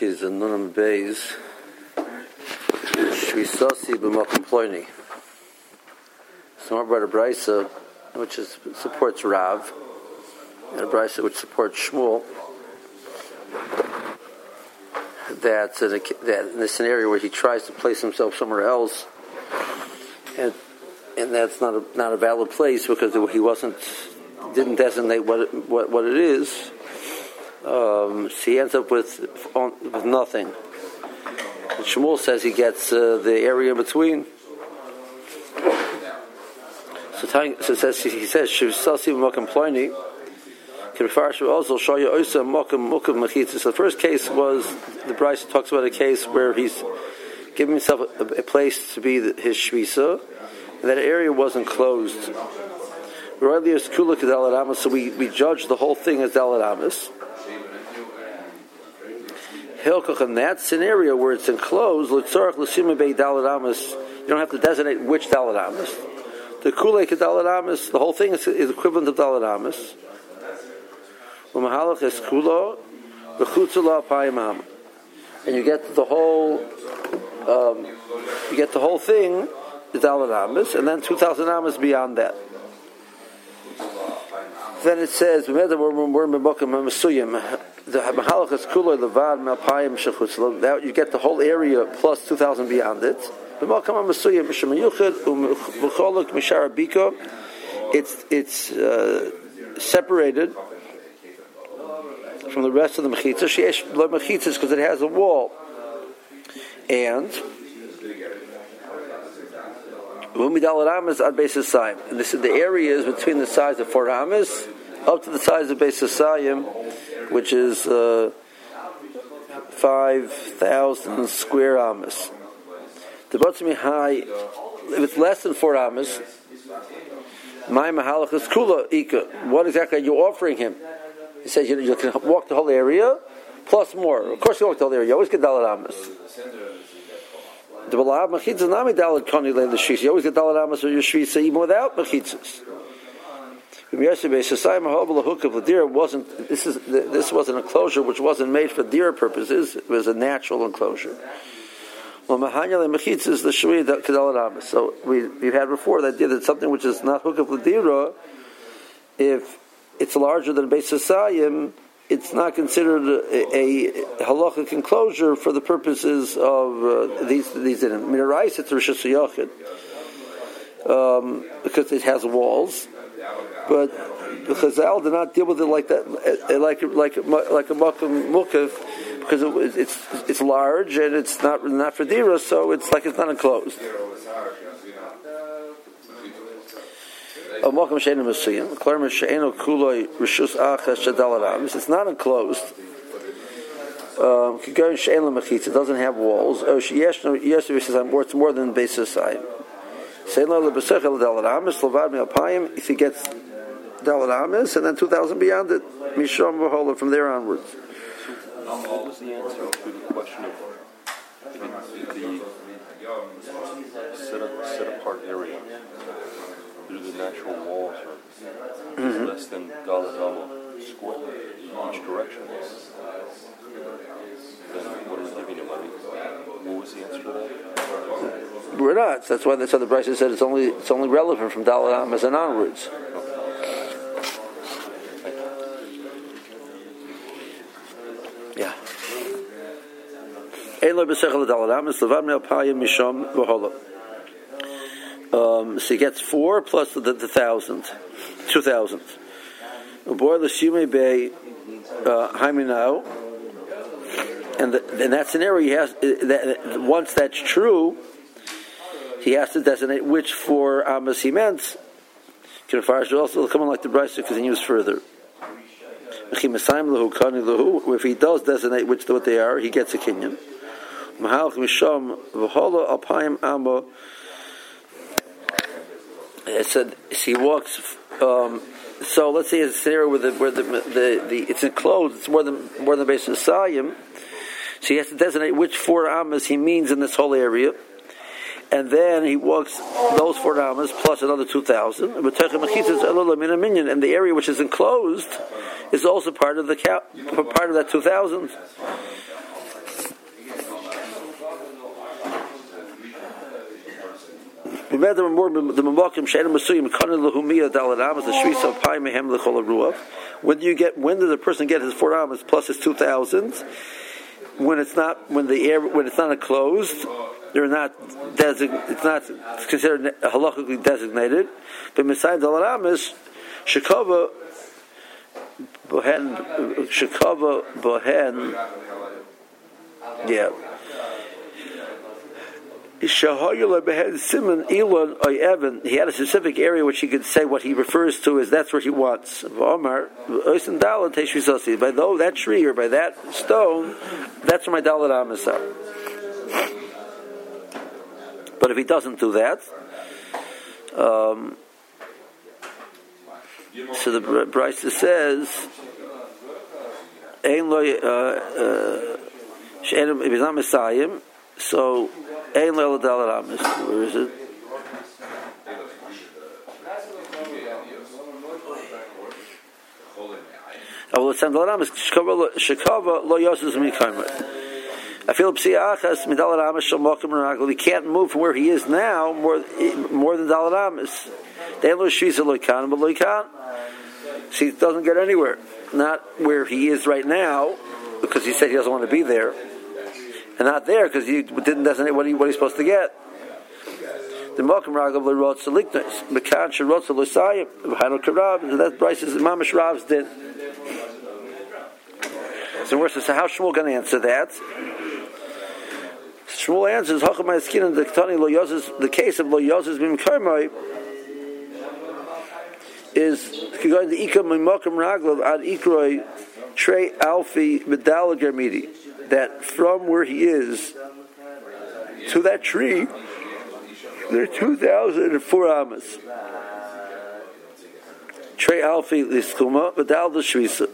Rashi is in Nunam Beis. Shvisasi b'makom ploini. So brought a brisa which is, supports Rav, and a brisa which supports Shmuel. That's in, a, that in scenario where he tries to place himself somewhere else, and and that's not a, not a valid place because he wasn't didn't designate what it, what what it is. Um, so he ends up with with nothing. And Shmuel says he gets uh, the area in between. So, telling, so says he says Shusasi Mokum Ploini. Also, show you. So the first case was the Brisa talks about a case where he's giving himself a, a place to be the, his shvisa, and that area wasn't closed. So we, we judge the whole thing as Daladamas. Hilkach in that scenario where it's enclosed, Litzorach Lasima Bey Daladamas, you don't have to designate which Daladamas. The Kulei Daladamas, the whole thing is, is equivalent of Daladamas. Umahalach is Kulo, the Chutzula Payimam. And you get the whole, um, you get the whole thing, the Daladamas, and then 2,000 amas beyond that. Then it says, the Mahalachas Kuloi Levad Melpayim Shechutz. That you get the whole area plus two thousand beyond it. It's it's uh, separated from the rest of the mechitza. Sheesh mechitzas because it has a wall, and and this is the areas between the size of four amas up to the size of Beis Hasayim, which is uh, 5,000 square amas. The Batsumi High, if it's less than four amas, my mahalach is kula ika. What exactly are you offering him? He says you, you can walk the whole area plus more. Of course, you walk the whole area. You always get dalat amas. The balab mechitzas nami dalat kani le l'shvis. You always get dalat amas or your shvis even without mechitzas. Wasn't this is this was an enclosure which wasn't made for deer purposes. It was a natural enclosure. Well, is the So we we've had before that that something which is not hook of ladira, if it's larger than a base Sayim, it's not considered a, a halachic enclosure for the purposes of uh, these these in it's um, because it has walls but the Chazal did not deal with it like that, eh, like like like a makom mukaf, because it, it's it's large and it's not not for dira, so it's like it's not enclosed. It's not enclosed. Um, it doesn't have walls. Oh, yes, it's more than basis side. If he gets Dalit Amis, and then 2,000 beyond it, Mishram Vahola, from there onwards. What was the answer to the question of the set, up, set apart area through the natural walls are mm-hmm. less than Dalit square each direction? Then what are we giving him? What was the answer to that? We're not. That's why that's how the Brisa said it's only it's only relevant from Dalit Amis and onwards. Um, so he gets four plus the, the thousand, two thousand. Boy, the Bay, Haiminau, and in that scenario, he has that, once that's true, he has to designate which four amas he meant. Can also come on like the Brisa continues further. If he does designate which what they are, he gets a Amo. It said he walks. Um, so let's say it's a scenario where the where the, the, the it's enclosed. It's more than more than base of Sayim. So he has to designate which four amas he means in this whole area. And then he walks those four amas plus another two thousand. And the area which is enclosed is also part of the part of that two thousand. Umed the more the mamakim she'enim masuyim kanin lahumiyah dalaram is the shvisa pai mehem lechol ruach. When do you get? When does the person get his four amas plus his two thousands? When it's not when the air when it's not enclosed, they're not design, It's not considered halachically designated. But besides dalaram is shekava bohen shekava bohen. Yeah. He had a specific area which he could say what he refers to as that's where he wants. By though that tree or by that stone, that's where my Dalit Amas. But if he doesn't do that, um, so the Brisa says, if he's not Messiah, so Ein Leila Dalaramis. Where is it? Oh, well, Sam Dalaramis. Shekava lo Yosef Mikaimer. I feel psiachas midalaramis shal mokim ragul. He can't move from where he is now more more than dalaramis. They lo shvisa loikan, but loikan. See, he doesn't get anywhere. Not where he is right now, because he said he doesn't want to be there and not there because he didn't designate what, he, what he's supposed to get. The Malkim Ragav Lerot Seliknas, Mekan Sherot Selusayim, Hanel Karab, and that Brisa is Mamish Rav's din. So we're so how Shmuel going to answer that? Shmuel answers, Hachamay Skin and the Ketani Lo Yozes, the case of Lo Yozes Bim Karmai is going to Ikam Mimakam Raglav ad Ikroi Trey Alfi Medala Germidi that from where he is to that tree, there are 2,004 amas. Alfi the Shvisa.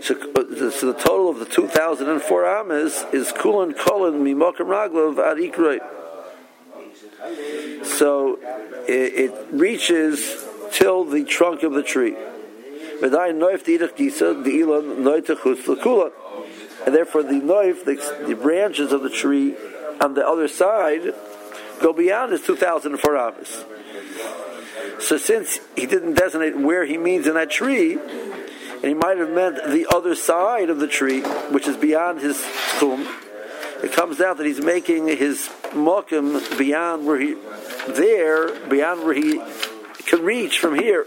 So, uh, so, the total of the 2,004 amas is Kulan Kolin Mimokam Raglav Ad. So it, it reaches till the trunk of the tree. And therefore, the knife, the, the, branches of the tree on the other side, go beyond his 2,004 amas. So, since he didn't designate where he means in that tree, and he might have meant the other side of the tree, which is beyond his tomb, it comes out that he's making his mokum beyond where he, there, beyond where he can reach from here.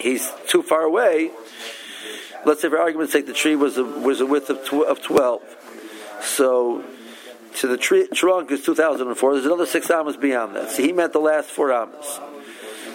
he's too far away. Let's say, for argument's sake, the tree was a, was a width of, tw- of 12. So, to the tree, trunk is 2004. There's another six amas beyond that. So he meant the last four amas.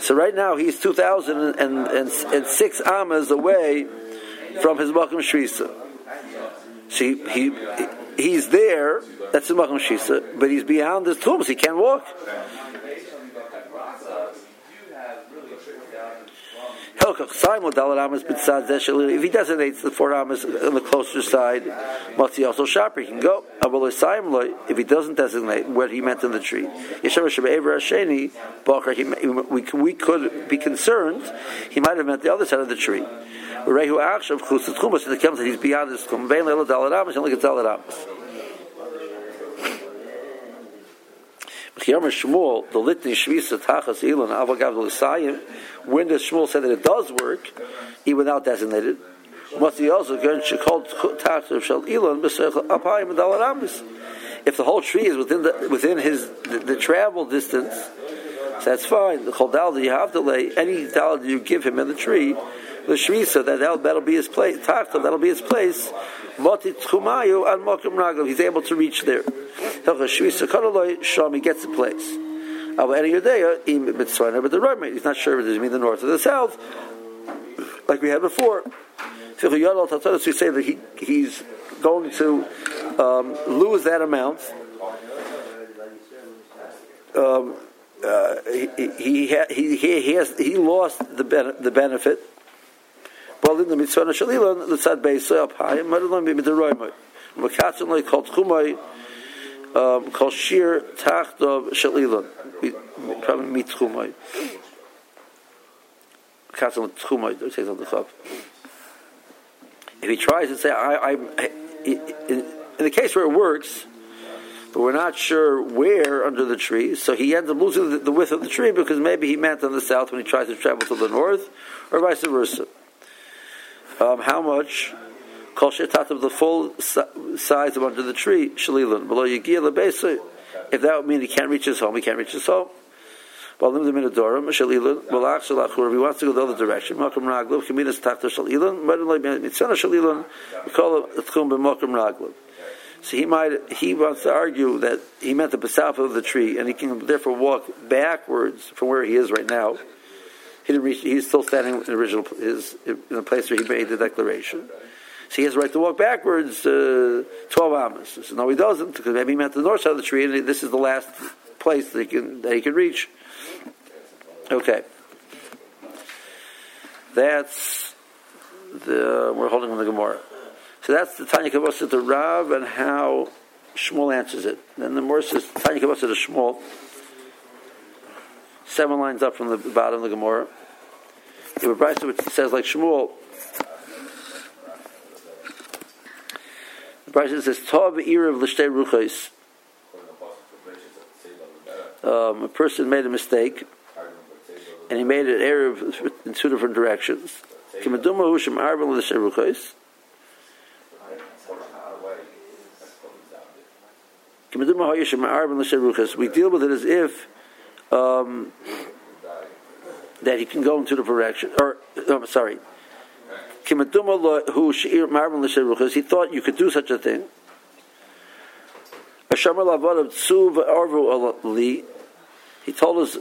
So right now he's 2,006 amas away from his Makam Shvisa. So he, he, he's there, that's the Makam Shvisa, but he's beyond his tombs, he can't walk. If he designates the four amas on the closer side, Motzi also sharper, he can go. If he doesn't designate what he meant in the tree, we could be concerned he might have meant the other side of the tree. Rehu Akshav Chusat Chumas, and it comes that he's beyond this Chum. Vein Lelo Dalaramas, only gets Dalaramas. Shmuel, the litany Shvisa Tachas Elon Avagav L'Sayim, when does Shmuel say that it does work, even without designated? Must he also go and called Tachas Shal Elon Apayim Dalaramis? If the whole tree is within the within his the, the travel distance, so that's fine. The Choldal that you have to lay any dal you give him in the tree, the shvisa that that'll, that'll be his place. Tachta that'll be his place. He's able to reach there. Shami gets the place. But the right He's not sure if it mean the north or the south, like we had before. So we say that he he's going to um, lose that amount um, uh, he, he, he, he, has, he lost the, ben, the benefit. Well, in the mitzvah shalilon, the tzad beisoy up high, madalon b'midaroymay. Makatzon loy called chumay, um, called shir tachtov shalilon. Probably meet chumay. Katzon chumay, it says on the top. If he tries to say, I, I, in, in the case where it works, but we're not sure where under the tree. So he ends up losing the, the, width of the tree because maybe he meant on the south when he tries to travel to the north, or vice versa. Um, how much? Kol of the full size of under the tree, shalilun below lebesa. If that would mean he can't reach his home, he can't reach his home. Well, the minadorim shalilun malach shalachur. If he wants to go the other direction, makam raglav kaminas tachta shalilun. Madin mitzvah shalilun. We call it tchum raglav. So he might he wants to argue that he meant the basaf of the tree, and he can therefore walk backwards from where he is right now. He didn't reach. He's still standing in the original his in the place where he made the declaration. So he has the right to walk backwards uh, twelve amas. So no, he doesn't because maybe he meant the north side of the tree, and this is the last place that he can that he can reach. Okay, that's the we're holding on the Gemara. So that's the Tanya Kavosa to Rav and how Shmuel answers it. Then the more says Tanya Kavosa to Shmuel, seven lines up from the bottom of the Gemara. The Brisa which says like Shmuel. The Brisa says Tov L'Shtei Ruchos. Um, a person made a mistake, and he made an error in two different directions. We deal with it as if um, that he can go into the direction, or I'm sorry. He thought you could do such a thing. He told us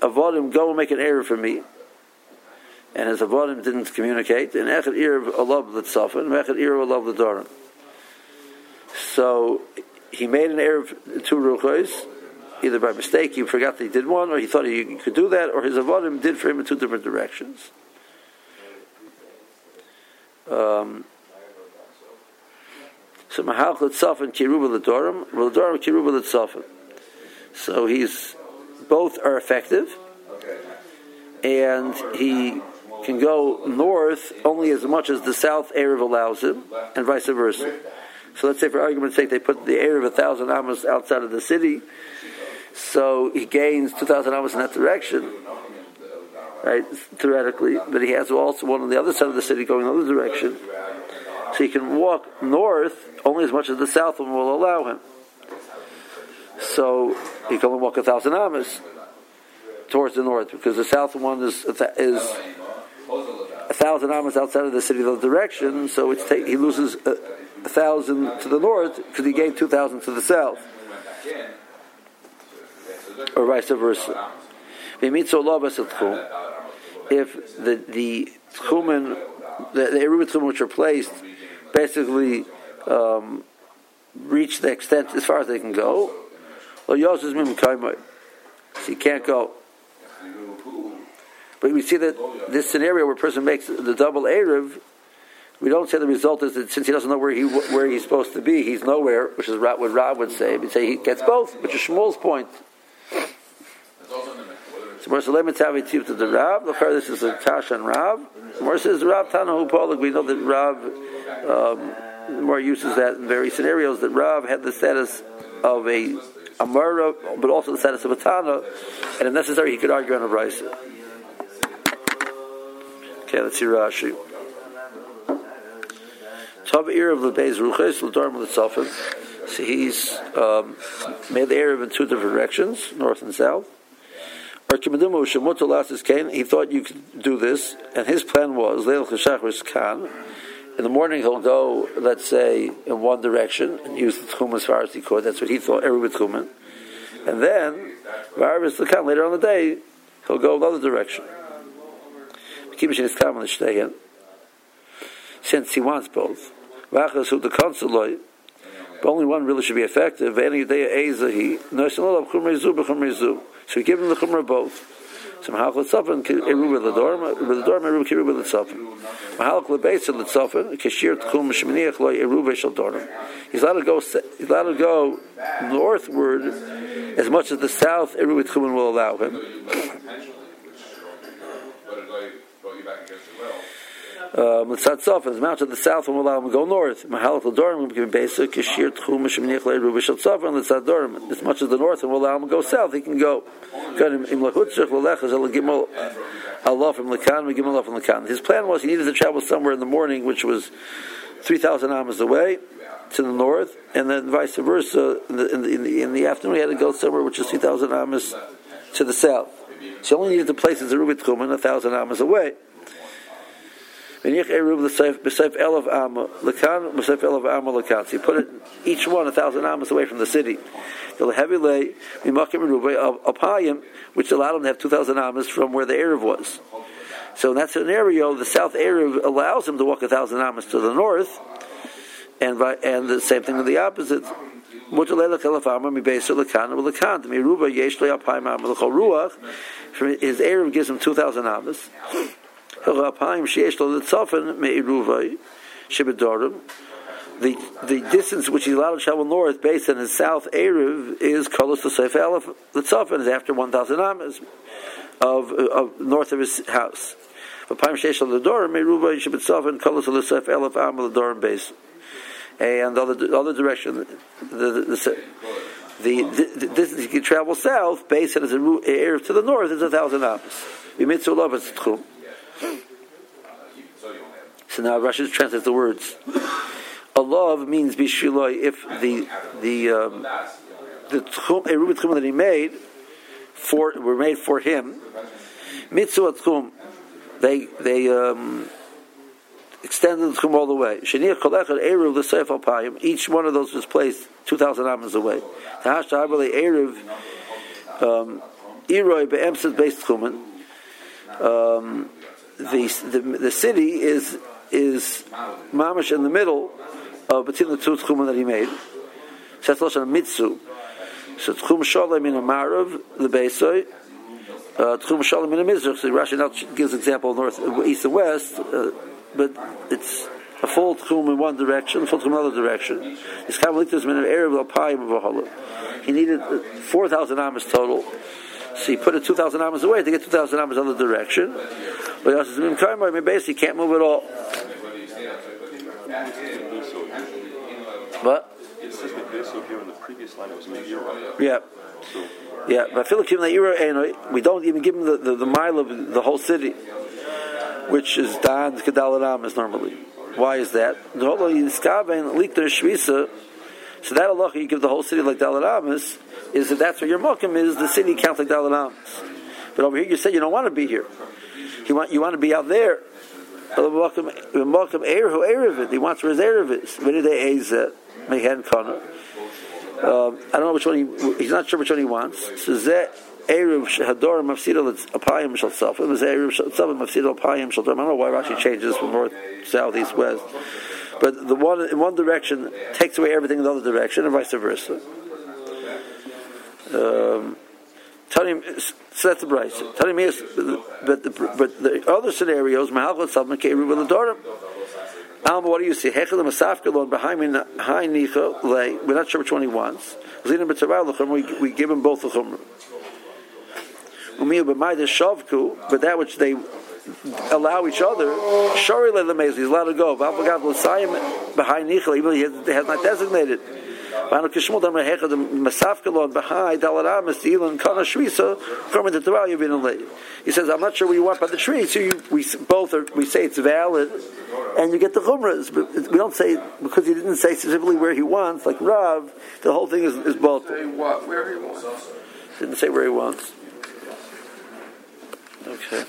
avodim go and make an error for me, and his avodim didn't communicate. And echad ir alav l'tzafin, echad ir alav l'darim. So he made an error two ruchos, either by mistake, he forgot that he did one, or he thought he could do that, or his avodim did for him in two different directions. Um, so Mahalch Litzafin Kiruba Lidorim, Lidorim Kiruba Litzafin. So he's both are effective, and he can go north only as much as the south Erev allows him, and vice versa. So let's say, for argument's sake, they put the area of a thousand amos outside of the city, so he gains two thousand amos in that direction, right? Theoretically, but he has also one on the other side of the city going the other direction, so he can walk north only as much as the south one will allow him. So he can only walk a thousand amos towards the north because the south one is is a thousand amos outside of the city the direction, so it's he loses. A, a thousand to the north because he gained two thousand to the south, or vice versa. If the the tchumen, the, the tchumen which are placed, basically um, reach the extent as far as they can go, so he can't go. But we see that this scenario where a person makes the double Erev, we don't say the result is that since he doesn't know where he where he's supposed to be, he's nowhere, which is what Rav would say. We'd say he gets both, which is Shmuel's point. So more Salem Tavi to the Rav. Look, this is a Tash and Rav. More says Rav Tanahu Polik. We know that Rav um, uses that in various scenarios. That Rav had the status of a Amara, but also the status of a Tana, and if necessary, he could argue on a Brisa. Okay, let's see Rashi. Tav Ir of the Lebez Ruches, Ladar Mitzafim. So he's um, made the Erev in two different directions, north and south. He thought you could do this, and his plan was. In the morning he'll go, let's say, in one direction and use the tchum as far as he could. That's what he thought, with tchumen. And then, later on the day, he'll go another direction. Since he wants both. Vachas who the consuloi, but only one really should be effective. So we give him the chumrah both. So Mahalach L'Tzafin, Eruba L'Dorm, L'Dorm, Eruba Kiruba L'Tzafin. Mahalach L'Beitza L'Tzafin, Keshir Tchum Sheminiach Lo Eruba Shal Dorm. He's allowed to go, he's allowed to go northward as much as the south Eruba Tchumen will allow him. Mitzad Sof, and the mountain to the south and will allow him to go north. Mahalach L'Dorim will be basic, Keshir Tchum Sheminiach Lo Eruba Shal Tzafin, L'Tzad Dorim. As much as the north and will allow him to go south, he can go. His plan was he needed to travel somewhere in the morning, which was 3,000 amas away to the north, and then vice versa. In the, in the, in the, in the afternoon, he had to go somewhere which is 3,000 amas to the south. So he only needed to place his Rubit Tchumen 1,000 amas away. So you put it each one a thousand amas away from the city. Which allowed them to have two thousand amas from where the Erev was. So in that scenario, the south Erev allows him to walk a thousand amas to the north, and and the same thing in the opposite. His Erev gives him two thousand amas. The, the distance which he's allowed to travel north based on his south Erev is Kolos to Seif Aleph Litzafin is after 1,000 amas of, of north of his house. But Paim Sheish Ladorim, Meruva Shibitzafin, Kolos to Seif Aleph Am Ladorim base. And the other, the other direction, the, the, the the, the, distance he can travel south, based on his Erev to the north, is a thousand amas. B'mitzvah love is tchum. So now Rashi translates the words. Allah means bishiloi if the the um, the tchum, tchum that he made for were made for him. Mitzvah tchum, they they um, extended the tchum all the way. Sheniach kolechad eruv the seif alpayim. Each one of those was placed two thousand amas away. Tahash ta'abali eruv um, iroi be'emsed based tchumen. The, the the city is is mamish in the middle of between the two tchumen that he made. So that's lashon mitzu. So tchum shalom in a marav the beisoy. Uh, tchum shalom in a mizrach. So Rashi now gives example north, east, and west, uh, but it's a full tchum in one direction, full tchum in another direction. His kavaliktas min of erev alpayim of He needed four thousand amas total. So he put it 2,000 amas away to get 2,000 amas other direction. But he basically can't move at all. What? It says the here in the previous line it was Yeah. Yeah, but we don't even give him the, the, the mile of the whole city, which is Dan Kedalaramas normally. Why is that? So that Allah you give the whole city like Dalaramas is that that's where your Mokim is, the city counts like Dalaramas. But over here you say you don't want to be here. You want you want to be out there. He wants where his Erev is. Mehen Kana. Um, I don't know which one he, he's not sure which one he wants. So Zeh Erev Hador Mafsida Apayim Shal Safim. Zeh Erev Safim Mafsida Apayim Shal I don't know why Rashi changes from north, south, east, west. But the one in one direction takes away everything in the other direction, and vice versa. Um, Tanim, so that's the price. Tanim is, but the, but the other scenarios, Mahalchat Salman V'Ladorim. Alma, what do you see? Hechel Masafkalon behind me, high Nicha lay. We're not sure which one he wants. We we give him both the chumrah. Umiyu b'mayda shavku, but that which they allow each other, shari le he's allowed to go. V'avagav l'sayim behind Nicha, even though he has not designated. Vanu kishmul dam rehecha the masafkalon behind dalara mestilin kana shvisa from the Torah yavin late. He says, I'm not sure what you want by the tree, so you, we both are, we say it's valid, and you get the chumras, but we don't say because he didn't say specifically where he wants, like Rav. The whole thing is is both. Say what? Where he wants. Didn't say where he wants. Okay.